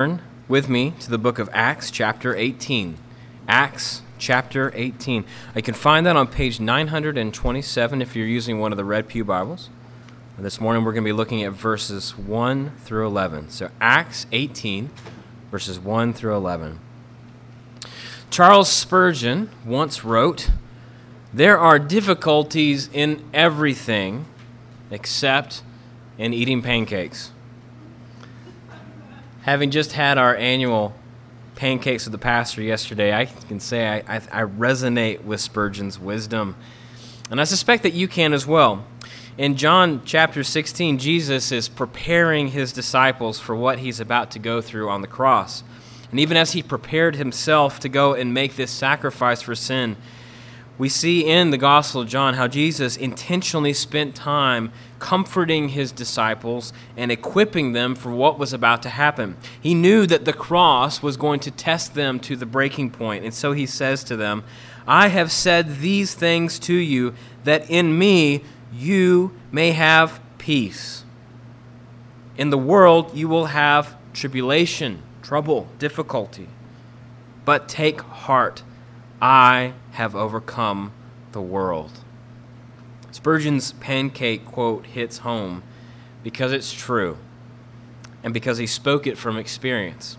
Turn with me to the book of Acts, chapter 18. Acts, chapter 18. I can find that on page 927 if you're using one of the Red Pew Bibles. This morning we're going to be looking at verses 1 through 11. So, Acts 18, verses 1 through 11. Charles Spurgeon once wrote There are difficulties in everything except in eating pancakes having just had our annual pancakes with the pastor yesterday, I can say I, I, I, resonate with Spurgeon's wisdom. And I suspect that you can as well. In John chapter 16, Jesus is preparing his disciples for what he's about to go through on the cross. And even as he prepared himself to go and make this sacrifice for sin, we see in the Gospel of John how Jesus intentionally spent time comforting his disciples and equipping them for what was about to happen. He knew that the cross was going to test them to the breaking point, and so he says to them, I have said these things to you that in me you may have peace. In the world you will have tribulation, trouble, difficulty. But take heart I have overcome the world. Spurgeon's pancake quote hits home because it's true and because he spoke it from experience.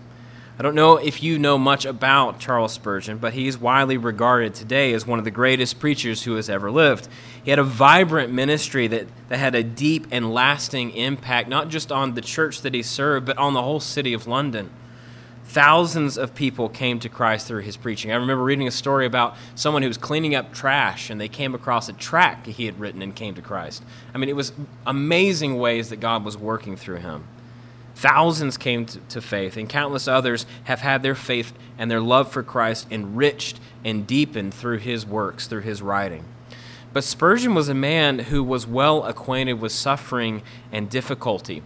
I don't know if you know much about Charles Spurgeon, but he is widely regarded today as one of the greatest preachers who has ever lived. He had a vibrant ministry that, that had a deep and lasting impact, not just on the church that he served, but on the whole city of London. Thousands of people came to Christ through his preaching. I remember reading a story about someone who was cleaning up trash and they came across a tract he had written and came to Christ. I mean, it was amazing ways that God was working through him. Thousands came to, to faith, and countless others have had their faith and their love for Christ enriched and deepened through his works, through his writing. But Spurgeon was a man who was well acquainted with suffering and difficulty.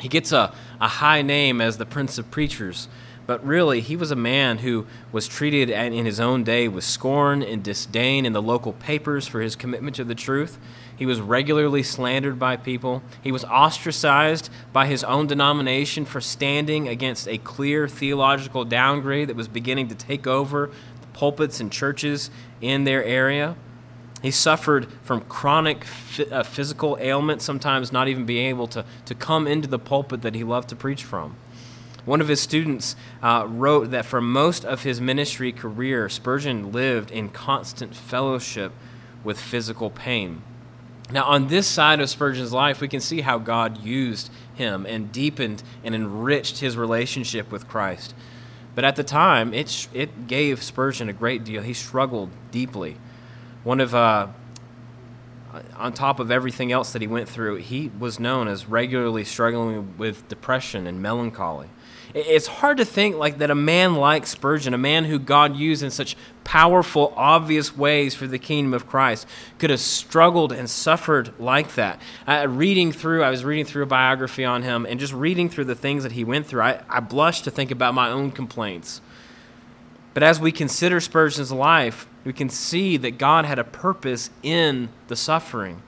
He gets a, a high name as the Prince of Preachers but really, he was a man who was treated in his own day with scorn and disdain in the local papers for his commitment to the truth. He was regularly slandered by people. He was ostracized by his own denomination for standing against a clear theological downgrade that was beginning to take over the pulpits and churches in their area. He suffered from chronic uh, physical ailments, sometimes not even being able to, to come into the pulpit that he loved to preach from. One of his students uh, wrote that for most of his ministry career, Spurgeon lived in constant fellowship with physical pain. Now, on this side of Spurgeon's life, we can see how God used him and deepened and enriched his relationship with Christ. But at the time, it, it gave Spurgeon a great deal. He struggled deeply. One of, uh, on top of everything else that he went through, he was known as regularly struggling with depression and melancholy. It's hard to think like that a man like Spurgeon, a man who God used in such powerful, obvious ways for the kingdom of Christ, could have struggled and suffered like that. Uh, reading through, I was reading through a biography on him, and just reading through the things that he went through, I, I blush to think about my own complaints. But as we consider Spurgeon's life, we can see that God had a purpose in the suffering,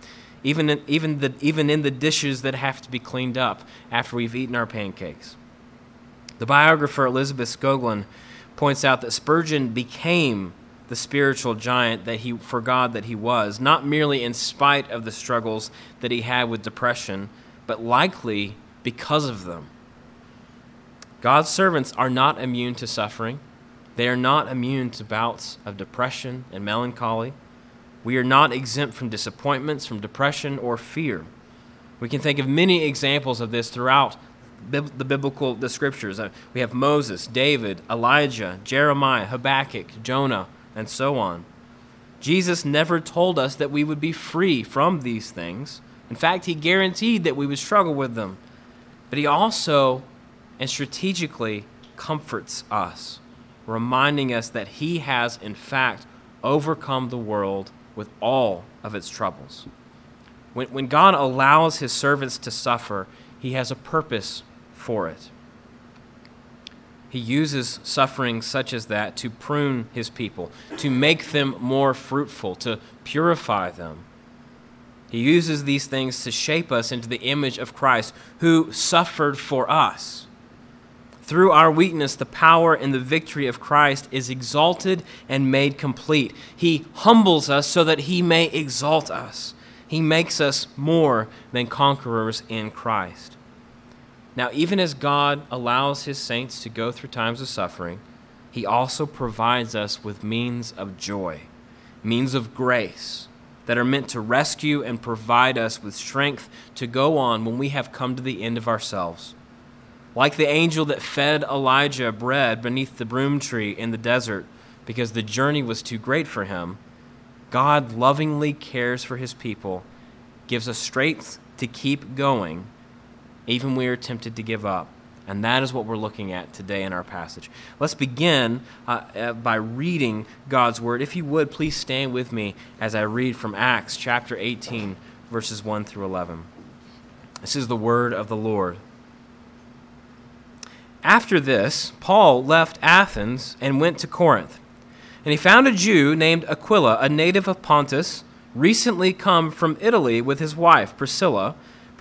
even in, even, the, even in the dishes that have to be cleaned up after we've eaten our pancakes. The biographer Elizabeth Skoglund points out that Spurgeon became the spiritual giant that he for God that he was, not merely in spite of the struggles that he had with depression, but likely because of them. God's servants are not immune to suffering. They are not immune to bouts of depression and melancholy. We are not exempt from disappointments, from depression, or fear. We can think of many examples of this throughout the biblical the scriptures. Uh, we have Moses, David, Elijah, Jeremiah, Habakkuk, Jonah, and so on. Jesus never told us that we would be free from these things. In fact, he guaranteed that we would struggle with them. But he also and strategically comforts us, reminding us that he has, in fact, overcome the world with all of its troubles. When, when God allows his servants to suffer, he has a purpose for it. He uses suffering such as that to prune his people, to make them more fruitful, to purify them. He uses these things to shape us into the image of Christ, who suffered for us. Through our weakness, the power and the victory of Christ is exalted and made complete. He humbles us so that he may exalt us. He makes us more than conquerors in Christ. Now, even as God allows his saints to go through times of suffering, he also provides us with means of joy, means of grace that are meant to rescue and provide us with strength to go on when we have come to the end of ourselves. Like the angel that fed Elijah bread beneath the broom tree in the desert because the journey was too great for him, God lovingly cares for his people, gives us strength to keep going, even we are tempted to give up. And that is what we're looking at today in our passage. Let's begin uh, uh, by reading God's word. If you would, please stand with me as I read from Acts chapter 18, verses 1 through 11. This is the word of the Lord. After this, Paul left Athens and went to Corinth. And he found a Jew named Aquila, a native of Pontus, recently come from Italy with his wife, Priscilla,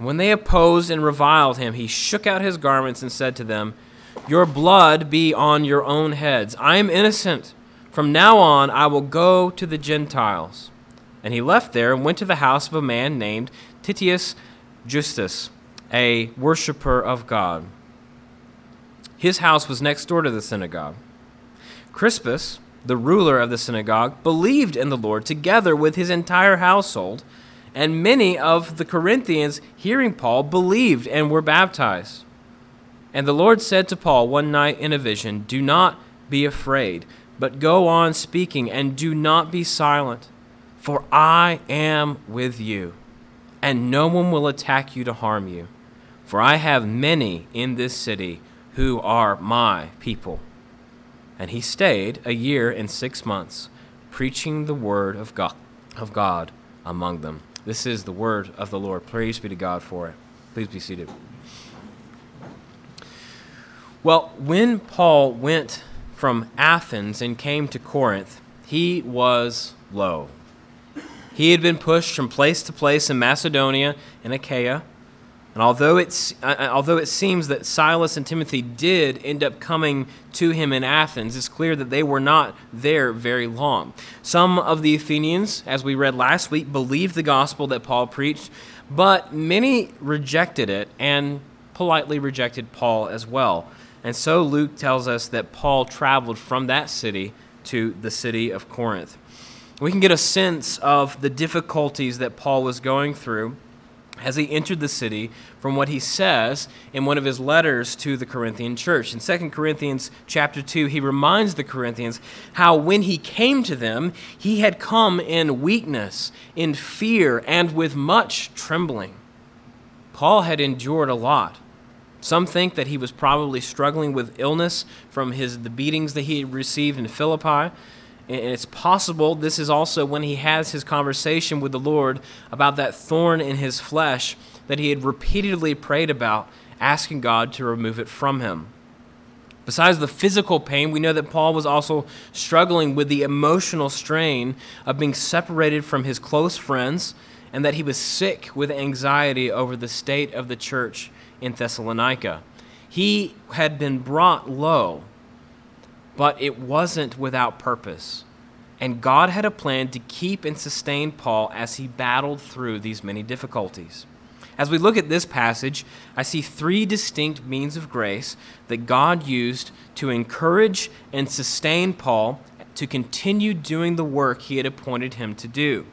When they opposed and reviled him, he shook out his garments and said to them, Your blood be on your own heads. I am innocent. From now on, I will go to the Gentiles. And he left there and went to the house of a man named Titius Justus, a worshiper of God. His house was next door to the synagogue. Crispus, the ruler of the synagogue, believed in the Lord together with his entire household, and many of the Corinthians, hearing Paul, believed and were baptized. And the Lord said to Paul one night in a vision, Do not be afraid, but go on speaking, and do not be silent, for I am with you, and no one will attack you to harm you. For I have many in this city who are my people. And he stayed a year and six months, preaching the word of God, of God among them. This is the word of the Lord. Praise be to God for it. Please be seated. Well, when Paul went from Athens and came to Corinth, he was low. He had been pushed from place to place in Macedonia and Achaia and although, it's, uh, uh, although it seems that Silas and Timothy did end up coming to him in Athens, it's clear that they were not there very long. Some of the Athenians, as we read last week, believed the gospel that Paul preached, but many rejected it and politely rejected Paul as well. And so Luke tells us that Paul traveled from that city to the city of Corinth. We can get a sense of the difficulties that Paul was going through as he entered the city from what he says in one of his letters to the Corinthian church. In 2 Corinthians chapter 2, he reminds the Corinthians how when he came to them, he had come in weakness, in fear, and with much trembling. Paul had endured a lot. Some think that he was probably struggling with illness from his the beatings that he had received in Philippi. And it's possible this is also when he has his conversation with the Lord about that thorn in his flesh that he had repeatedly prayed about, asking God to remove it from him. Besides the physical pain, we know that Paul was also struggling with the emotional strain of being separated from his close friends and that he was sick with anxiety over the state of the church in Thessalonica. He had been brought low but it wasn't without purpose. And God had a plan to keep and sustain Paul as he battled through these many difficulties. As we look at this passage, I see three distinct means of grace that God used to encourage and sustain Paul to continue doing the work he had appointed him to do.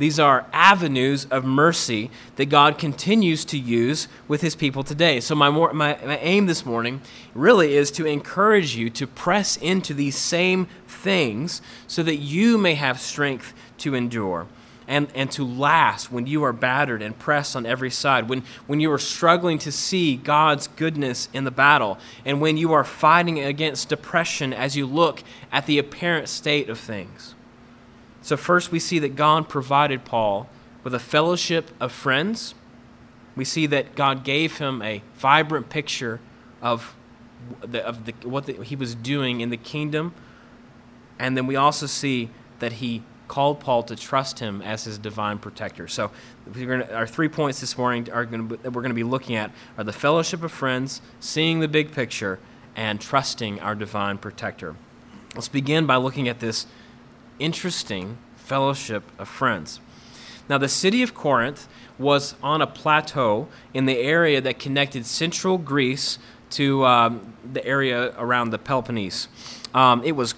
These are avenues of mercy that God continues to use with his people today. So, my, more, my, my aim this morning really is to encourage you to press into these same things so that you may have strength to endure. and, and to last when you are battered and pressed on every side, when, when you are struggling to see God's goodness in the battle, and when you are fighting against depression as you look at the apparent state of things. So, first, we see that God provided Paul with a fellowship of friends. We see that God gave him a vibrant picture of, the, of the, what the, he was doing in the kingdom. And then we also see that he called Paul to trust him as his divine protector. So, gonna, our three points this morning are gonna, that we're going to be looking at are the fellowship of friends, seeing the big picture, and trusting our divine protector. Let's begin by looking at this interesting fellowship of friends. Now, the city of Corinth was on a plateau in the area that connected central Greece to um, the area around the Peloponnese. Um, it was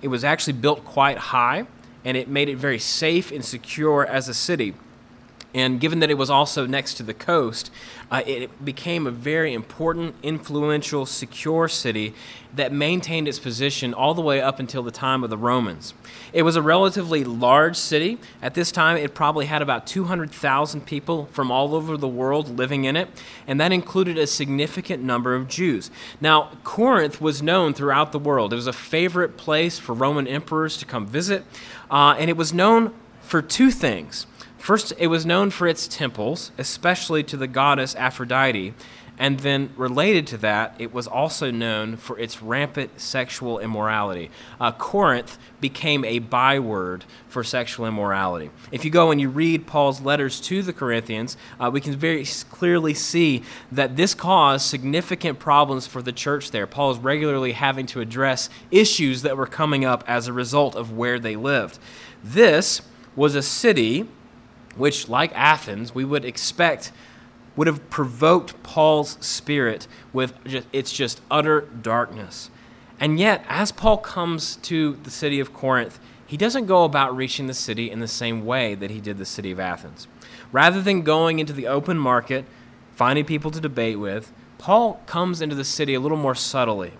it was actually built quite high, and it made it very safe and secure as a city. And given that it was also next to the coast, uh, it became a very important, influential, secure city that maintained its position all the way up until the time of the Romans. It was a relatively large city. At this time, it probably had about 200,000 people from all over the world living in it, and that included a significant number of Jews. Now, Corinth was known throughout the world. It was a favorite place for Roman emperors to come visit, uh, and it was known for two things. First, it was known for its temples, especially to the goddess Aphrodite. And then, related to that, it was also known for its rampant sexual immorality. Uh, Corinth became a byword for sexual immorality. If you go and you read Paul's letters to the Corinthians, uh, we can very clearly see that this caused significant problems for the church there. Paul is regularly having to address issues that were coming up as a result of where they lived. This was a city which, like Athens, we would expect would have provoked Paul's spirit with just, its just utter darkness. And yet, as Paul comes to the city of Corinth, he doesn't go about reaching the city in the same way that he did the city of Athens. Rather than going into the open market, finding people to debate with, Paul comes into the city a little more subtly.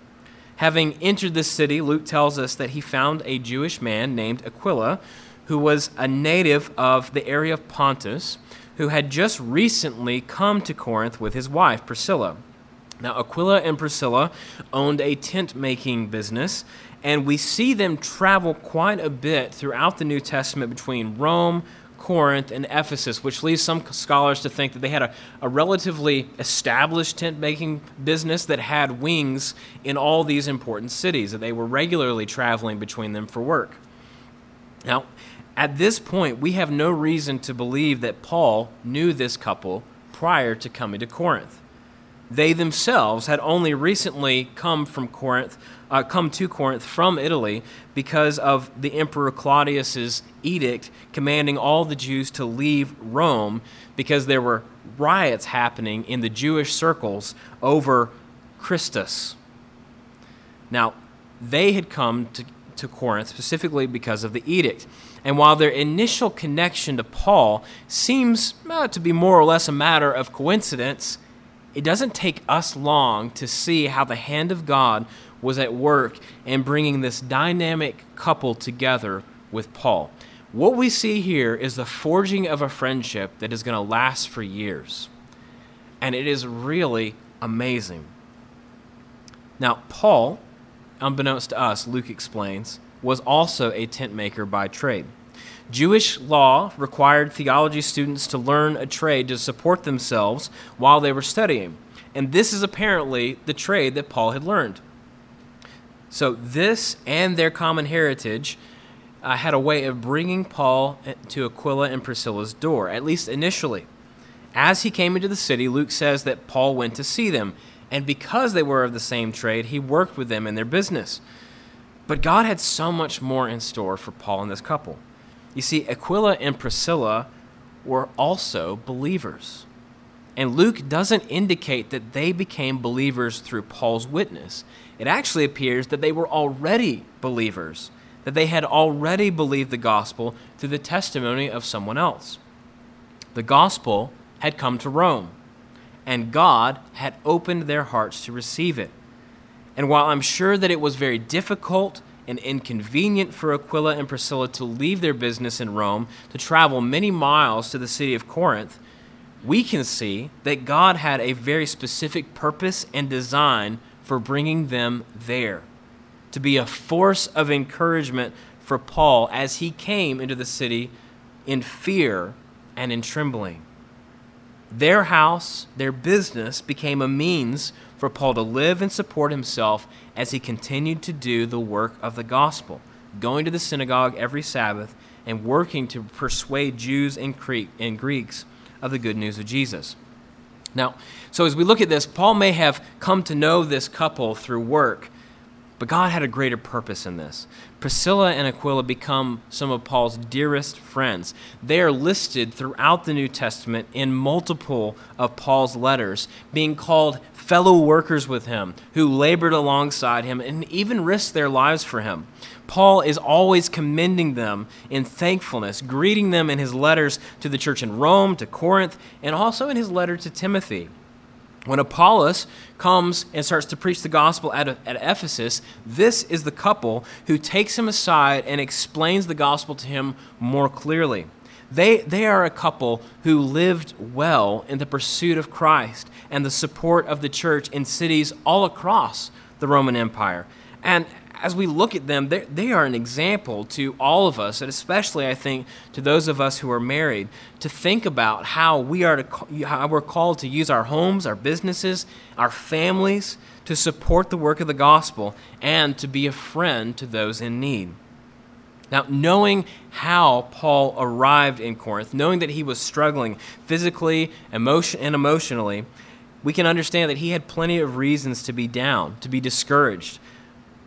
Having entered the city, Luke tells us that he found a Jewish man named Aquila who was a native of the area of Pontus, who had just recently come to Corinth with his wife, Priscilla. Now, Aquila and Priscilla owned a tent making business, and we see them travel quite a bit throughout the New Testament between Rome, Corinth, and Ephesus, which leads some scholars to think that they had a, a relatively established tent making business that had wings in all these important cities, that they were regularly traveling between them for work. Now, at this point, we have no reason to believe that Paul knew this couple prior to coming to Corinth. They themselves had only recently come from Corinth, uh, come to Corinth from Italy because of the Emperor Claudius's edict commanding all the Jews to leave Rome because there were riots happening in the Jewish circles over Christus. Now, they had come to, to Corinth specifically because of the edict. And while their initial connection to Paul seems uh, to be more or less a matter of coincidence, it doesn't take us long to see how the hand of God was at work in bringing this dynamic couple together with Paul. What we see here is the forging of a friendship that is going to last for years. And it is really amazing. Now, Paul, unbeknownst to us, Luke explains, was also a tent maker by trade. Jewish law required theology students to learn a trade to support themselves while they were studying. And this is apparently the trade that Paul had learned. So, this and their common heritage uh, had a way of bringing Paul to Aquila and Priscilla's door, at least initially. As he came into the city, Luke says that Paul went to see them. And because they were of the same trade, he worked with them in their business. But God had so much more in store for Paul and this couple. You see, Aquila and Priscilla were also believers. And Luke doesn't indicate that they became believers through Paul's witness. It actually appears that they were already believers, that they had already believed the gospel through the testimony of someone else. The gospel had come to Rome, and God had opened their hearts to receive it. And while I'm sure that it was very difficult and inconvenient for Aquila and Priscilla to leave their business in Rome to travel many miles to the city of Corinth, we can see that God had a very specific purpose and design for bringing them there to be a force of encouragement for Paul as he came into the city in fear and in trembling. Their house, their business, became a means for Paul to live and support himself as he continued to do the work of the gospel, going to the synagogue every Sabbath and working to persuade Jews and, Greeks of the good news of Jesus. Now, so as we look at this, Paul may have come to know this couple through work, but God had a greater purpose in this. Priscilla and Aquila become some of Paul's dearest friends. They are listed throughout the New Testament in multiple of Paul's letters, being called fellow workers with him, who labored alongside him and even risked their lives for him. Paul is always commending them in thankfulness, greeting them in his letters to the church in Rome, to Corinth, and also in his letter to Timothy. When Apollos comes and starts to preach the gospel at, at Ephesus, this is the couple who takes him aside and explains the gospel to him more clearly. They, they are a couple who lived well in the pursuit of Christ and the support of the church in cities all across the Roman Empire. And as we look at them, they are an example to all of us, and especially, I think, to those of us who are married, to think about how we are to, how we're called to use our homes, our businesses, our families to support the work of the gospel and to be a friend to those in need. Now, knowing how Paul arrived in Corinth, knowing that he was struggling physically emotion, and emotionally, we can understand that he had plenty of reasons to be down, to be discouraged,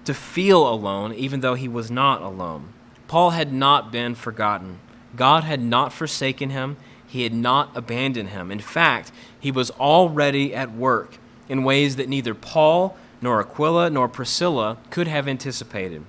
to feel alone, even though he was not alone. Paul had not been forgotten. God had not forsaken him, he had not abandoned him. In fact, he was already at work in ways that neither Paul, nor Aquila, nor Priscilla could have anticipated.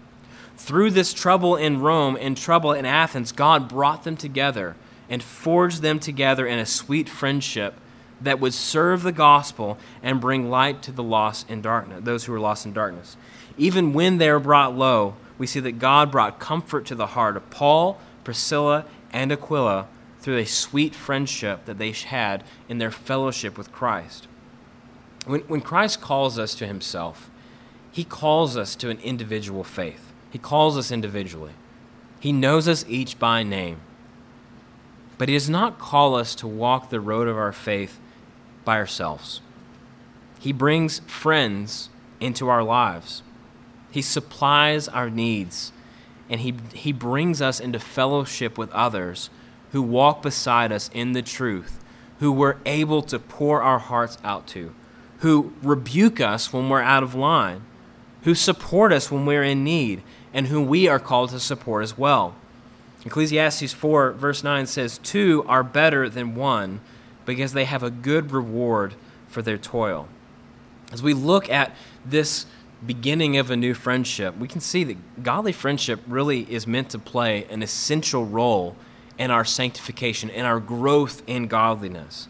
Through this trouble in Rome and trouble in Athens, God brought them together and forged them together in a sweet friendship that would serve the gospel and bring light to the lost in darkness, those who were lost in darkness. Even when they are brought low, we see that God brought comfort to the heart of Paul, Priscilla, and Aquila through a sweet friendship that they had in their fellowship with Christ. When, when Christ calls us to himself, he calls us to an individual faith. He calls us individually. He knows us each by name. But he does not call us to walk the road of our faith by ourselves. He brings friends into our lives. He supplies our needs, and he, he brings us into fellowship with others who walk beside us in the truth, who we're able to pour our hearts out to, who rebuke us when we're out of line, who support us when we're in need, and whom we are called to support as well. Ecclesiastes 4, verse 9 says, Two are better than one because they have a good reward for their toil. As we look at this beginning of a new friendship, we can see that godly friendship really is meant to play an essential role in our sanctification, in our growth in godliness.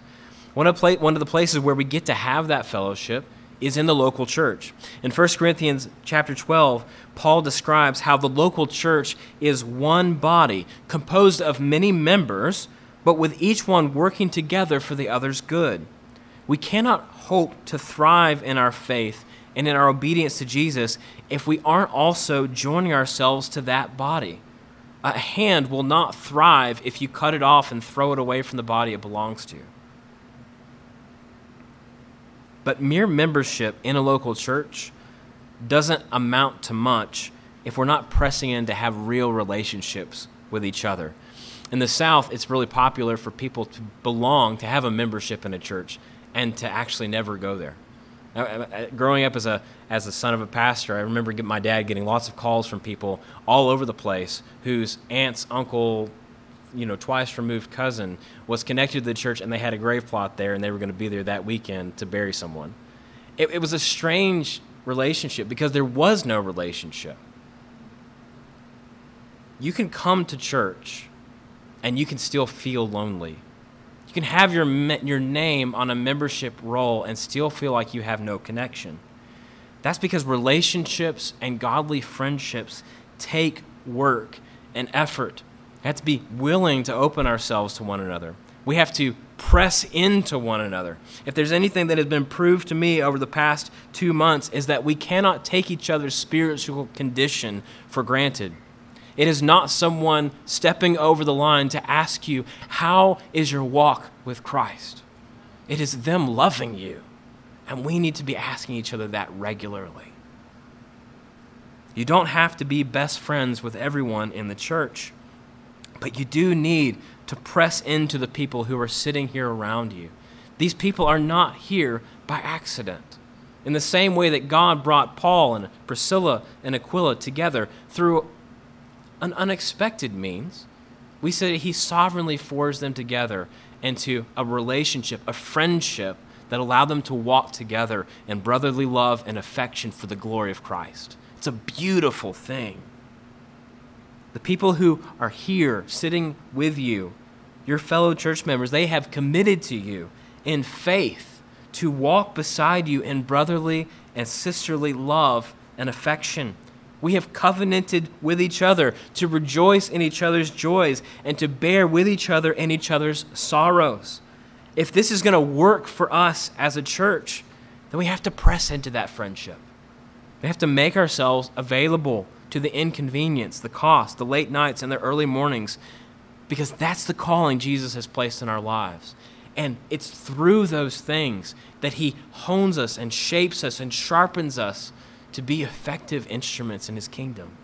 One of, one of the places where we get to have that fellowship is in the local church. In 1 Corinthians chapter 12, Paul describes how the local church is one body composed of many members, but with each one working together for the other's good. We cannot hope to thrive in our faith and in our obedience to Jesus if we aren't also joining ourselves to that body. A hand will not thrive if you cut it off and throw it away from the body it belongs to. But mere membership in a local church doesn't amount to much if we're not pressing in to have real relationships with each other. In the South, it's really popular for people to belong, to have a membership in a church, and to actually never go there. Growing up as a as a son of a pastor, I remember my dad getting lots of calls from people all over the place whose aunt's uncle, you know, twice removed cousin was connected to the church, and they had a grave plot there, and they were going to be there that weekend to bury someone. It, it was a strange relationship because there was no relationship. You can come to church, and you can still feel lonely can have your, your name on a membership roll and still feel like you have no connection. That's because relationships and godly friendships take work and effort. We have to be willing to open ourselves to one another. We have to press into one another. If there's anything that has been proved to me over the past two months, is that we cannot take each other's spiritual condition for granted. It is not someone stepping over the line to ask you, How is your walk with Christ? It is them loving you. And we need to be asking each other that regularly. You don't have to be best friends with everyone in the church, but you do need to press into the people who are sitting here around you. These people are not here by accident. In the same way that God brought Paul and Priscilla and Aquila together through an unexpected means, we say that He sovereignly forged them together into a relationship, a friendship that allowed them to walk together in brotherly love and affection for the glory of Christ. It's a beautiful thing. The people who are here sitting with you, your fellow church members, they have committed to you in faith to walk beside you in brotherly and sisterly love and affection. We have covenanted with each other to rejoice in each other's joys and to bear with each other in each other's sorrows. If this is going to work for us as a church, then we have to press into that friendship. We have to make ourselves available to the inconvenience, the cost, the late nights, and the early mornings, because that's the calling Jesus has placed in our lives. And it's through those things that He hones us and shapes us and sharpens us to be effective instruments in His kingdom.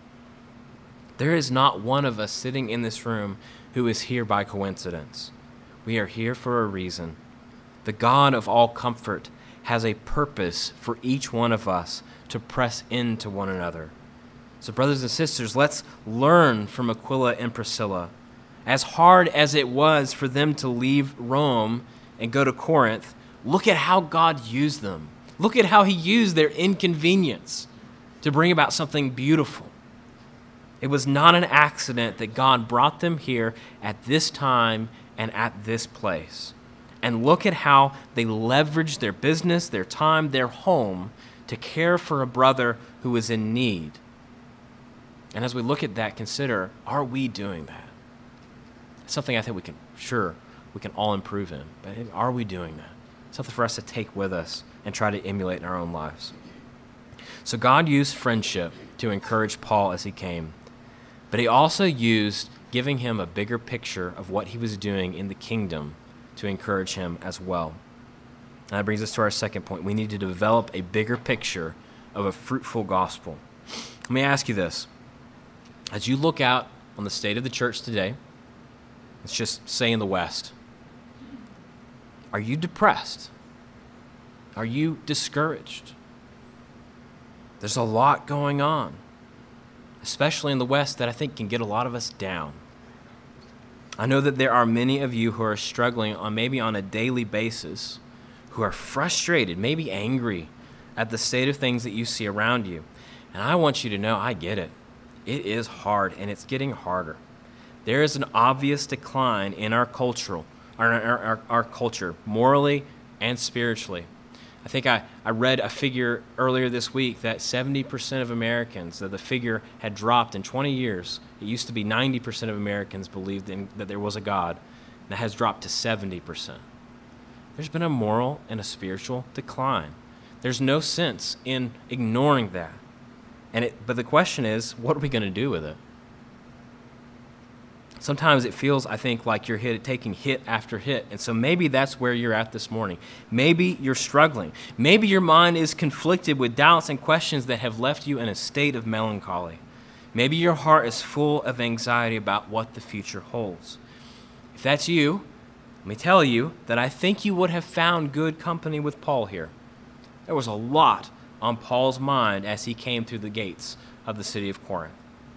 There is not one of us sitting in this room who is here by coincidence. We are here for a reason. The God of all comfort has a purpose for each one of us to press into one another. So, brothers and sisters, let's learn from Aquila and Priscilla. As hard as it was for them to leave Rome and go to Corinth, look at how God used them. Look at how He used their inconvenience to bring about something beautiful. It was not an accident that God brought them here at this time and at this place. And look at how they leveraged their business, their time, their home to care for a brother who is in need and as we look at that, consider are we doing that? It's something I think we can, sure, we can all improve in. But are we doing that? Something for us to take with us and try to emulate in our own lives. So God used friendship to encourage Paul as he came, but he also used giving him a bigger picture of what he was doing in the kingdom to encourage him as well. And that brings us to our second point. We need to develop a bigger picture of a fruitful gospel. Let me ask you this as you look out on the state of the church today, let's just say in the West, are you depressed? Are you discouraged? There's a lot going on, especially in the West, that I think can get a lot of us down. I know that there are many of you who are struggling on maybe on a daily basis, who are frustrated, maybe angry at the state of things that you see around you. And I want you to know I get it. It is hard, and it's getting harder. There is an obvious decline in our cultural, our, our, our, our culture, morally and spiritually. I think I, I read a figure earlier this week that 70% of Americans, that the figure had dropped in 20 years. It used to be 90% of Americans believed in, that there was a God. That has dropped to 70%. There's been a moral and a spiritual decline. There's no sense in ignoring that. And it, but the question is, what are we going to do with it? Sometimes it feels, I think, like you're hit, taking hit after hit. And so maybe that's where you're at this morning. Maybe you're struggling. Maybe your mind is conflicted with doubts and questions that have left you in a state of melancholy. Maybe your heart is full of anxiety about what the future holds. If that's you, let me tell you that I think you would have found good company with Paul here. There was a lot on Paul's mind as he came through the gates of the city of Corinth.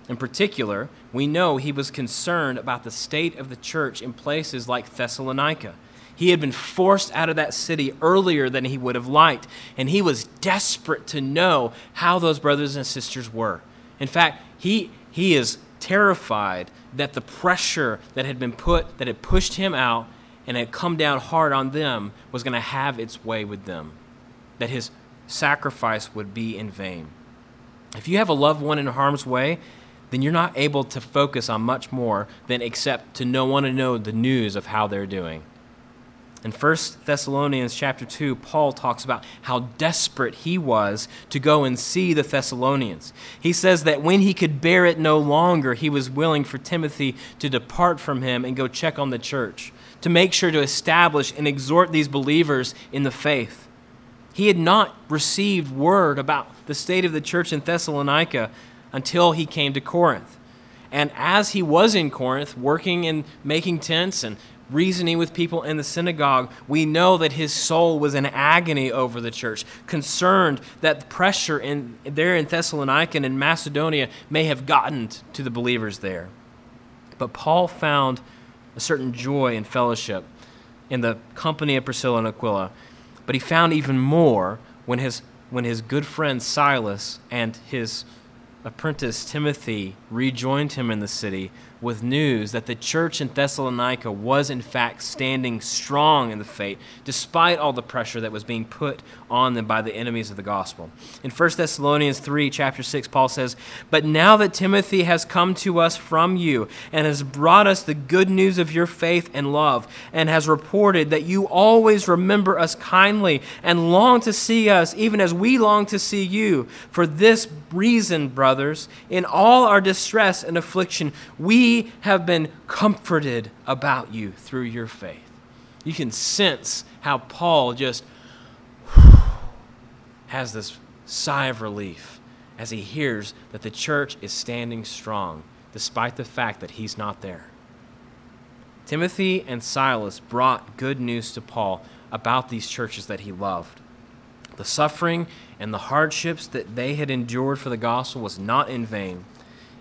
In particular, we know he was concerned about the state of the church in places like Thessalonica. He had been forced out of that city earlier than he would have liked, and he was desperate to know how those brothers and sisters were. In fact, he, he is terrified that the pressure that had been put, that had pushed him out and had come down hard on them, was going to have its way with them. That his sacrifice would be in vain. If you have a loved one in harm's way, then you're not able to focus on much more than except to know, want to know the news of how they're doing. In 1 Thessalonians chapter 2, Paul talks about how desperate he was to go and see the Thessalonians. He says that when he could bear it no longer, he was willing for Timothy to depart from him and go check on the church, to make sure to establish and exhort these believers in the faith. He had not received word about the state of the church in Thessalonica until he came to Corinth. And as he was in Corinth, working and making tents and reasoning with people in the synagogue, we know that his soul was in agony over the church, concerned that the pressure in, there in Thessalonica and in Macedonia may have gotten to the believers there. But Paul found a certain joy and fellowship in the company of Priscilla and Aquila. But he found even more when his, when his good friend Silas and his apprentice Timothy rejoined him in the city with news that the church in Thessalonica was in fact standing strong in the faith despite all the pressure that was being put on them by the enemies of the gospel. In 1 Thessalonians 3 chapter 6 Paul says, "But now that Timothy has come to us from you and has brought us the good news of your faith and love and has reported that you always remember us kindly and long to see us even as we long to see you, for this reason, brothers, in all our distress and affliction, we we have been comforted about you through your faith. You can sense how Paul just has this sigh of relief as he hears that the church is standing strong despite the fact that he's not there. Timothy and Silas brought good news to Paul about these churches that he loved. The suffering and the hardships that they had endured for the gospel was not in vain.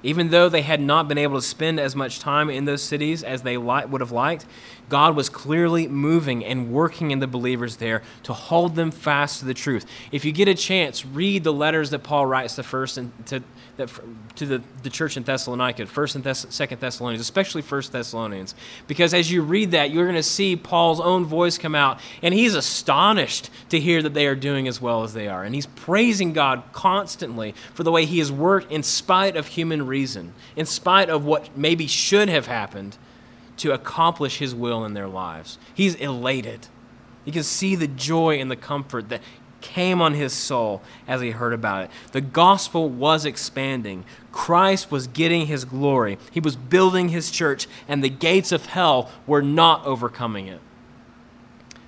Even though they had not been able to spend as much time in those cities as they would have liked, God was clearly moving and working in the believers there to hold them fast to the truth. If you get a chance, read the letters that Paul writes to first and to to the, the church in Thessalonica, First and Thess- Second Thessalonians, especially First Thessalonians, because as you read that, you're going to see Paul's own voice come out, and he's astonished to hear that they are doing as well as they are, and he's praising God constantly for the way He has worked in spite of human reason, in spite of what maybe should have happened, to accomplish His will in their lives. He's elated. You can see the joy and the comfort that came on his soul as he heard about it. The gospel was expanding. Christ was getting his glory. He was building his church, and the gates of hell were not overcoming it.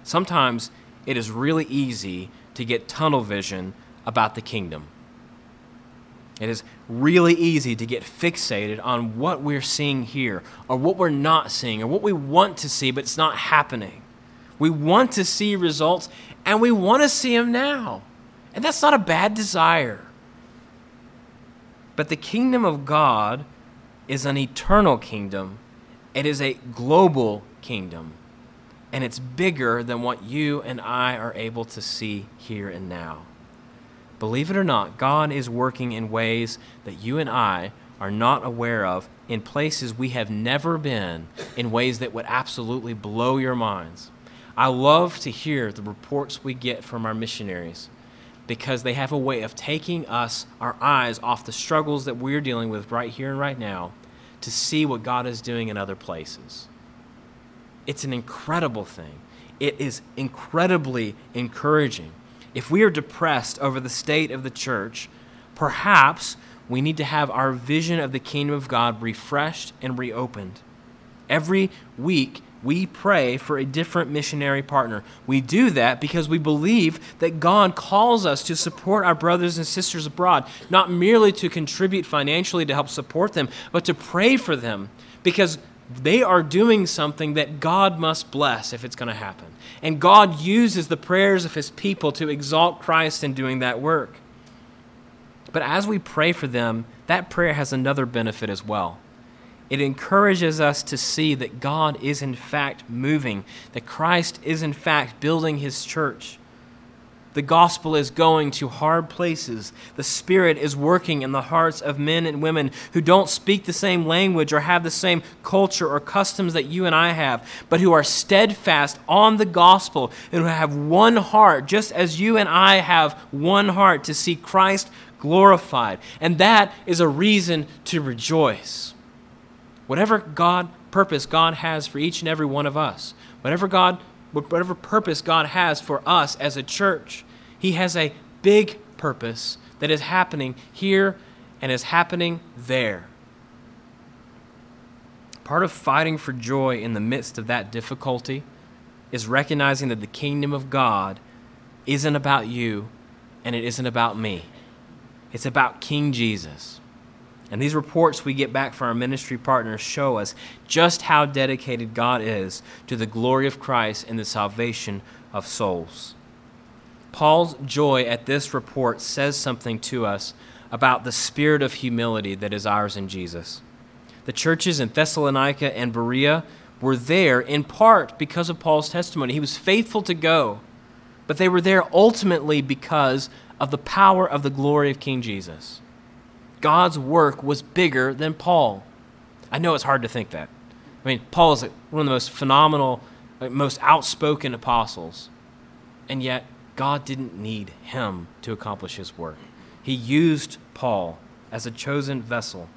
Sometimes it is really easy to get tunnel vision about the kingdom. It is really easy to get fixated on what we're seeing here, or what we're not seeing, or what we want to see, but it's not happening. We want to see results, and we want to see them now. And that's not a bad desire. But the kingdom of God is an eternal kingdom, it is a global kingdom. And it's bigger than what you and I are able to see here and now. Believe it or not, God is working in ways that you and I are not aware of, in places we have never been, in ways that would absolutely blow your minds. I love to hear the reports we get from our missionaries because they have a way of taking us, our eyes, off the struggles that we're dealing with right here and right now to see what God is doing in other places. It's an incredible thing. It is incredibly encouraging. If we are depressed over the state of the church, perhaps we need to have our vision of the kingdom of God refreshed and reopened. Every week, we pray for a different missionary partner. We do that because we believe that God calls us to support our brothers and sisters abroad, not merely to contribute financially to help support them, but to pray for them because they are doing something that God must bless if it's going to happen. And God uses the prayers of his people to exalt Christ in doing that work. But as we pray for them, that prayer has another benefit as well it encourages us to see that God is in fact moving, that Christ is in fact building his church. The gospel is going to hard places. The Spirit is working in the hearts of men and women who don't speak the same language or have the same culture or customs that you and I have, but who are steadfast on the gospel and who have one heart, just as you and I have one heart to see Christ glorified. And that is a reason to rejoice. Whatever God purpose God has for each and every one of us, whatever God whatever purpose God has for us as a church, he has a big purpose that is happening here and is happening there. Part of fighting for joy in the midst of that difficulty is recognizing that the kingdom of God isn't about you and it isn't about me. It's about King Jesus. And these reports we get back from our ministry partners show us just how dedicated God is to the glory of Christ and the salvation of souls. Paul's joy at this report says something to us about the spirit of humility that is ours in Jesus. The churches in Thessalonica and Berea were there in part because of Paul's testimony. He was faithful to go, but they were there ultimately because of the power of the glory of King Jesus. God's work was bigger than Paul. I know it's hard to think that. I mean, Paul is one of the most phenomenal, most outspoken apostles, and yet God didn't need him to accomplish his work. He used Paul as a chosen vessel.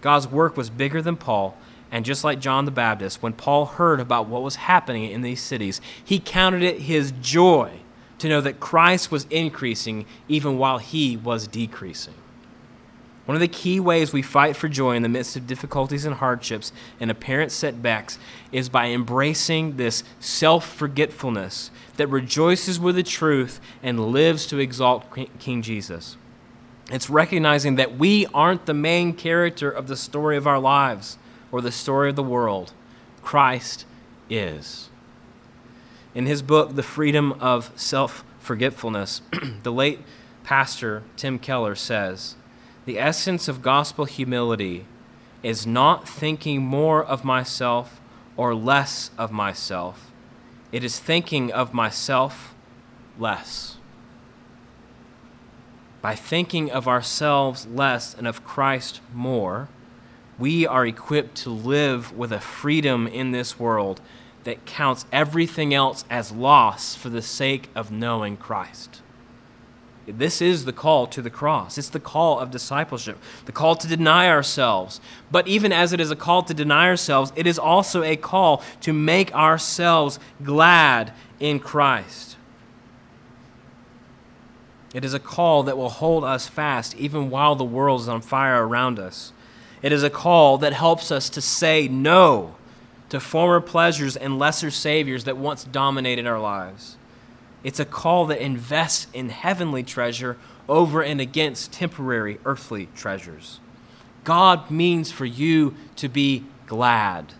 God's work was bigger than Paul, and just like John the Baptist, when Paul heard about what was happening in these cities, he counted it his joy to know that Christ was increasing even while he was decreasing. One of the key ways we fight for joy in the midst of difficulties and hardships and apparent setbacks is by embracing this self forgetfulness that rejoices with the truth and lives to exalt King Jesus. It's recognizing that we aren't the main character of the story of our lives or the story of the world. Christ is. In his book, The Freedom of Self Forgetfulness, the late pastor Tim Keller says, the essence of gospel humility is not thinking more of myself or less of myself. It is thinking of myself less. By thinking of ourselves less and of Christ more, we are equipped to live with a freedom in this world that counts everything else as loss for the sake of knowing Christ. This is the call to the cross. It's the call of discipleship, the call to deny ourselves. But even as it is a call to deny ourselves, it is also a call to make ourselves glad in Christ. It is a call that will hold us fast even while the world is on fire around us. It is a call that helps us to say no to former pleasures and lesser saviors that once dominated our lives. It's a call that invests in heavenly treasure over and against temporary earthly treasures. God means for you to be glad.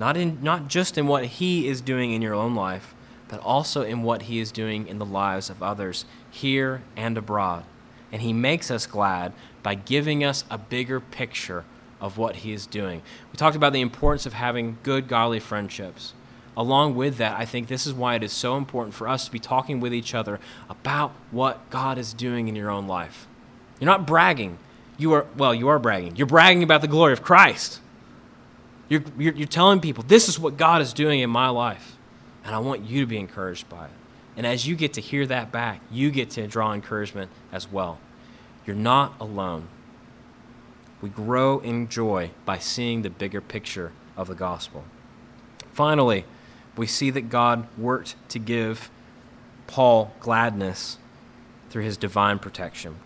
Not, in, not just in what He is doing in your own life, but also in what He is doing in the lives of others here and abroad. And He makes us glad by giving us a bigger picture of what He is doing. We talked about the importance of having good, godly friendships along with that, I think this is why it is so important for us to be talking with each other about what God is doing in your own life. You're not bragging. You are, well, you are bragging. You're bragging about the glory of Christ. You're, you're, you're telling people, this is what God is doing in my life. And I want you to be encouraged by it. And as you get to hear that back, you get to draw encouragement as well. You're not alone. We grow in joy by seeing the bigger picture of the gospel. Finally, we see that God worked to give Paul gladness through his divine protection.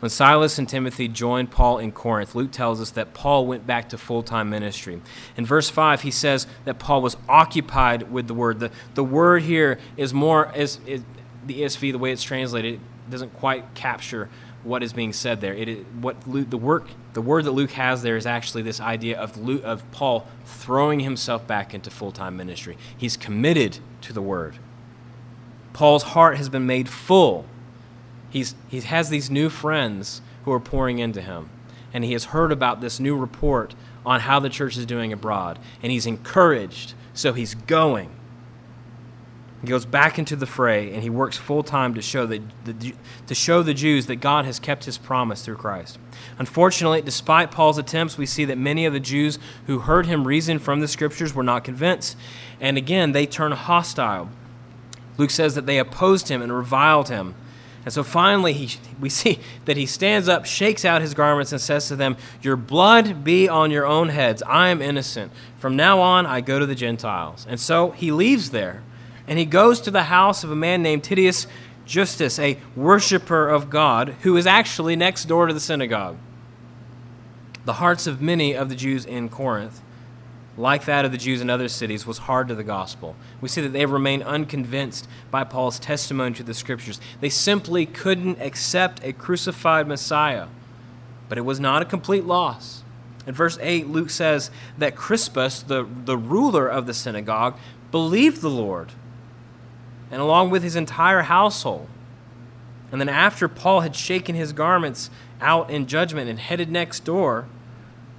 When Silas and Timothy joined Paul in Corinth, Luke tells us that Paul went back to full time ministry. In verse 5, he says that Paul was occupied with the word. The, the word here is more, is, is the ESV, the way it's translated, it doesn't quite capture what is being said there. It is, what Luke, the work, the word that Luke has there is actually this idea of Luke, of Paul throwing himself back into full time ministry. He's committed to the word. Paul's heart has been made full. He's, he has these new friends who are pouring into him, and he has heard about this new report on how the church is doing abroad, and he's encouraged, so he's going. He goes back into the fray and he works full time to show the, to show the Jews that God has kept his promise through Christ. Unfortunately, despite Paul's attempts, we see that many of the Jews who heard him reason from the scriptures were not convinced, and again they turn hostile. Luke says that they opposed him and reviled him. And so finally, he, we see that he stands up, shakes out his garments, and says to them, Your blood be on your own heads. I am innocent. From now on, I go to the Gentiles. And so he leaves there, and he goes to the house of a man named Titius Justus, a worshiper of God, who is actually next door to the synagogue. The hearts of many of the Jews in Corinth like that of the Jews in other cities, was hard to the gospel. We see that they remained unconvinced by Paul's testimony to the scriptures. They simply couldn't accept a crucified Messiah. But it was not a complete loss. In verse 8, Luke says that Crispus, the, the ruler of the synagogue, believed the Lord, and along with his entire household. And then, after Paul had shaken his garments out in judgment and headed next door,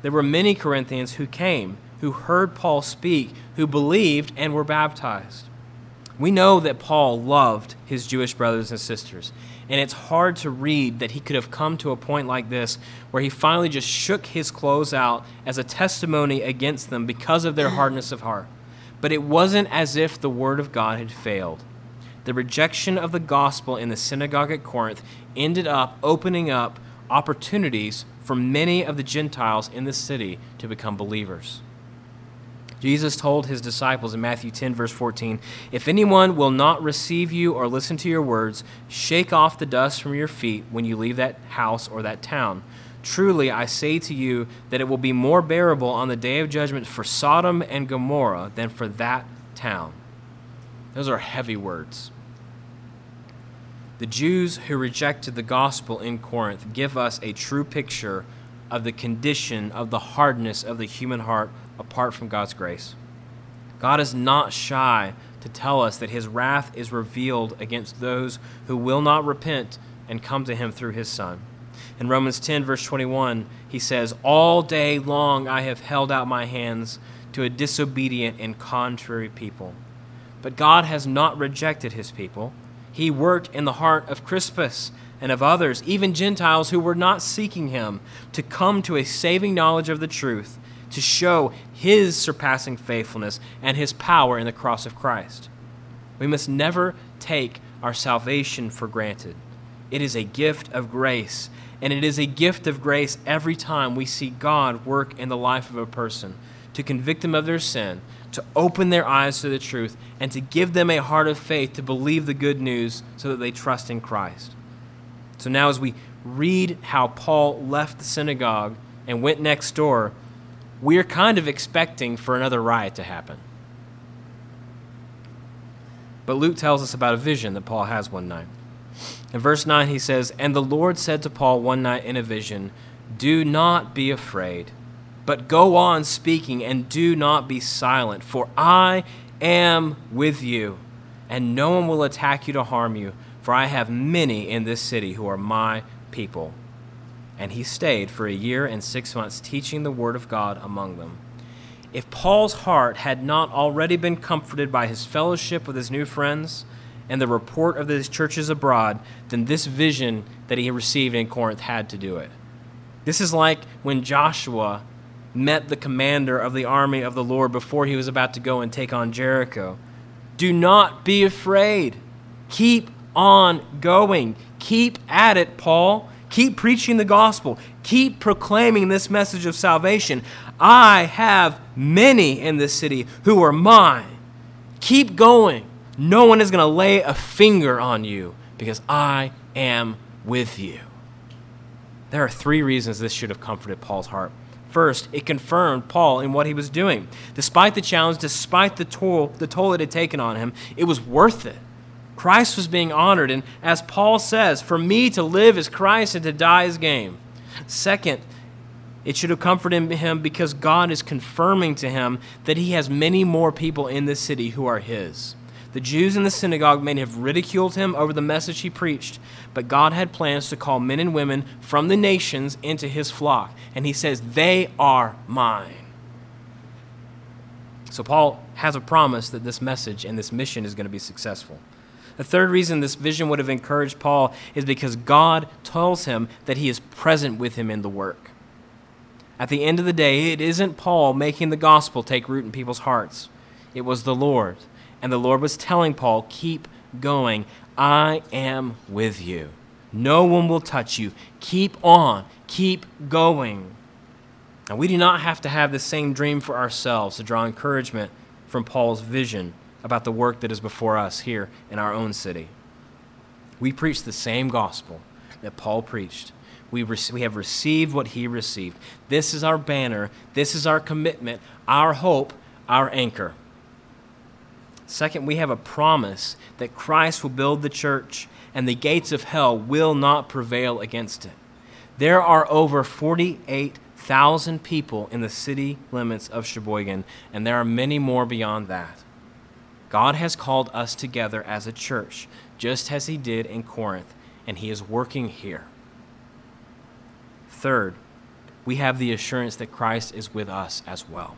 there were many Corinthians who came who heard Paul speak, who believed and were baptized. We know that Paul loved his Jewish brothers and sisters, and it's hard to read that he could have come to a point like this where he finally just shook his clothes out as a testimony against them because of their hardness of heart. But it wasn't as if the word of God had failed. The rejection of the gospel in the synagogue at Corinth ended up opening up opportunities for many of the Gentiles in the city to become believers. Jesus told his disciples in Matthew 10, verse 14, If anyone will not receive you or listen to your words, shake off the dust from your feet when you leave that house or that town. Truly, I say to you that it will be more bearable on the day of judgment for Sodom and Gomorrah than for that town. Those are heavy words. The Jews who rejected the gospel in Corinth give us a true picture of the condition of the hardness of the human heart apart from God's grace. God is not shy to tell us that his wrath is revealed against those who will not repent and come to him through his Son. In Romans 10, verse 21, he says, All day long I have held out my hands to a disobedient and contrary people. But God has not rejected his people. He worked in the heart of Crispus and of others, even Gentiles who were not seeking him, to come to a saving knowledge of the truth to show his surpassing faithfulness and his power in the cross of Christ. We must never take our salvation for granted. It is a gift of grace, and it is a gift of grace every time we see God work in the life of a person to convict them of their sin, to open their eyes to the truth, and to give them a heart of faith to believe the good news so that they trust in Christ. So now, as we read how Paul left the synagogue and went next door, we're kind of expecting for another riot to happen. But Luke tells us about a vision that Paul has one night. In verse 9, he says, And the Lord said to Paul one night in a vision, Do not be afraid, but go on speaking, and do not be silent, for I am with you, and no one will attack you to harm you, for I have many in this city who are my people and he stayed for a year and six months teaching the word of God among them. If Paul's heart had not already been comforted by his fellowship with his new friends and the report of his churches abroad, then this vision that he received in Corinth had to do it. This is like when Joshua met the commander of the army of the Lord before he was about to go and take on Jericho. Do not be afraid. Keep on going. Keep at it, Paul. Keep preaching the gospel. Keep proclaiming this message of salvation. I have many in this city who are mine. Keep going. No one is going to lay a finger on you because I am with you. There are three reasons this should have comforted Paul's heart. First, it confirmed Paul in what he was doing. Despite the challenge, despite the toll, the toll it had taken on him, it was worth it. Christ was being honored. And as Paul says, for me to live is Christ and to die is gain. Second, it should have comforted him because God is confirming to him that he has many more people in this city who are his. The Jews in the synagogue may have ridiculed him over the message he preached, but God had plans to call men and women from the nations into his flock. And he says, They are mine. So, Paul has a promise that this message and this mission is going to be successful. The third reason this vision would have encouraged Paul is because God tells him that he is present with him in the work. At the end of the day, it isn't Paul making the gospel take root in people's hearts, it was the Lord. And the Lord was telling Paul, Keep going. I am with you. No one will touch you. Keep on. Keep going. Now, we do not have to have the same dream for ourselves to draw encouragement from Paul's vision about the work that is before us here in our own city. We preach the same gospel that Paul preached. We, re- we have received what he received. This is our banner. This is our commitment, our hope, our anchor. Second, we have a promise that Christ will build the church and the gates of hell will not prevail against it. There are over 48,000 people in the city limits of Sheboygan, and there are many more beyond that. God has called us together as a church, just as He did in Corinth, and He is working here. Third, we have the assurance that Christ is with us as well.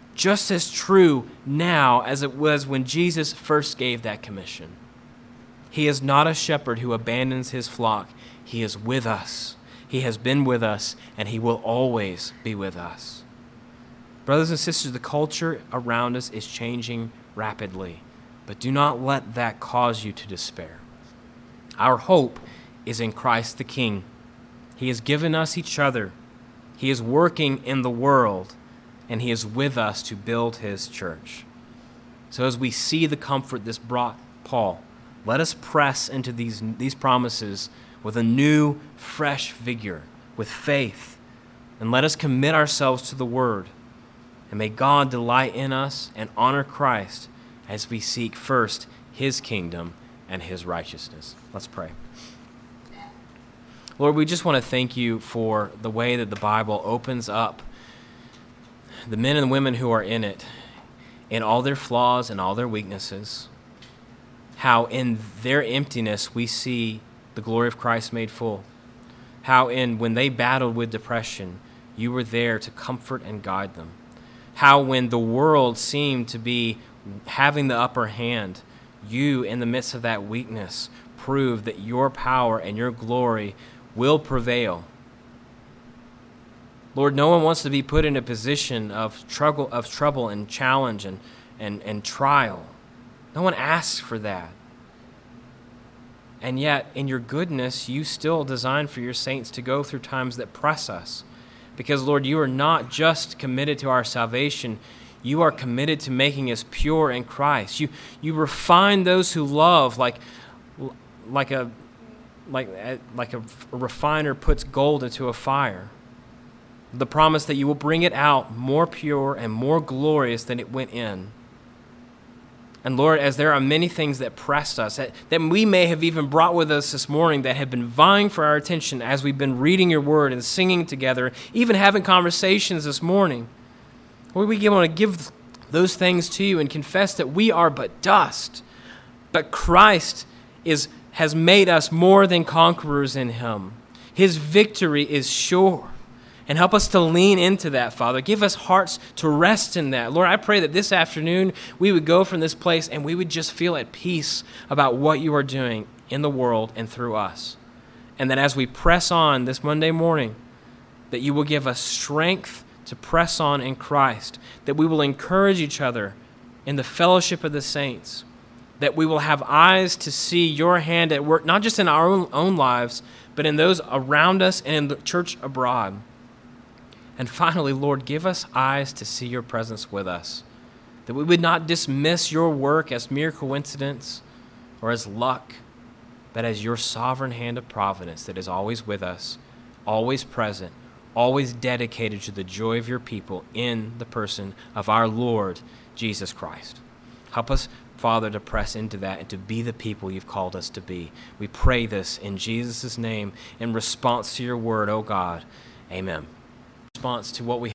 just as true now as it was when Jesus first gave that commission. He is not a shepherd who abandons his flock, he is with us. He has been with us, and He will always be with us. Brothers and sisters, the culture around us is changing rapidly, but do not let that cause you to despair. Our hope is in Christ the King. He has given us each other, He is working in the world, and He is with us to build His church. So, as we see the comfort this brought Paul, let us press into these, these promises with a new, fresh vigor, with faith. And let us commit ourselves to the Word. And may God delight in us and honor Christ as we seek first His kingdom and His righteousness. Let's pray. Lord, we just want to thank you for the way that the Bible opens up the men and women who are in it in all their flaws and all their weaknesses. How in their emptiness we see the glory of Christ made full. How, in when they battled with depression, you were there to comfort and guide them. How, when the world seemed to be having the upper hand, you, in the midst of that weakness, proved that your power and your glory will prevail. Lord, no one wants to be put in a position of trouble, of trouble and challenge and, and, and trial. No one asks for that. And yet, in your goodness, you still design for your saints to go through times that press us. Because, Lord, you are not just committed to our salvation, you are committed to making us pure in Christ. You, you refine those who love like, like, a, like, like a refiner puts gold into a fire. The promise that you will bring it out more pure and more glorious than it went in. And Lord, as there are many things that pressed us, that, that we may have even brought with us this morning that have been vying for our attention as we've been reading your word and singing together, even having conversations this morning, Lord, we want to give those things to you and confess that we are but dust, but Christ is, has made us more than conquerors in him. His victory is sure. And help us to lean into that, Father. Give us hearts to rest in that. Lord, I pray that this afternoon we would go from this place and we would just feel at peace about what you are doing in the world and through us. And that as we press on this Monday morning, that you will give us strength to press on in Christ, that we will encourage each other in the fellowship of the saints, that we will have eyes to see your hand at work, not just in our own, own lives, but in those around us and in the church abroad. And finally, Lord, give us eyes to see your presence with us, that we would not dismiss your work as mere coincidence or as luck, but as your sovereign hand of providence that is always with us, always present, always dedicated to the joy of your people in the person of our Lord Jesus Christ. Help us Father, to press into that and to be the people you've called us to be. We pray this in Jesus' name in response to your word, O oh God. Amen. Response to what we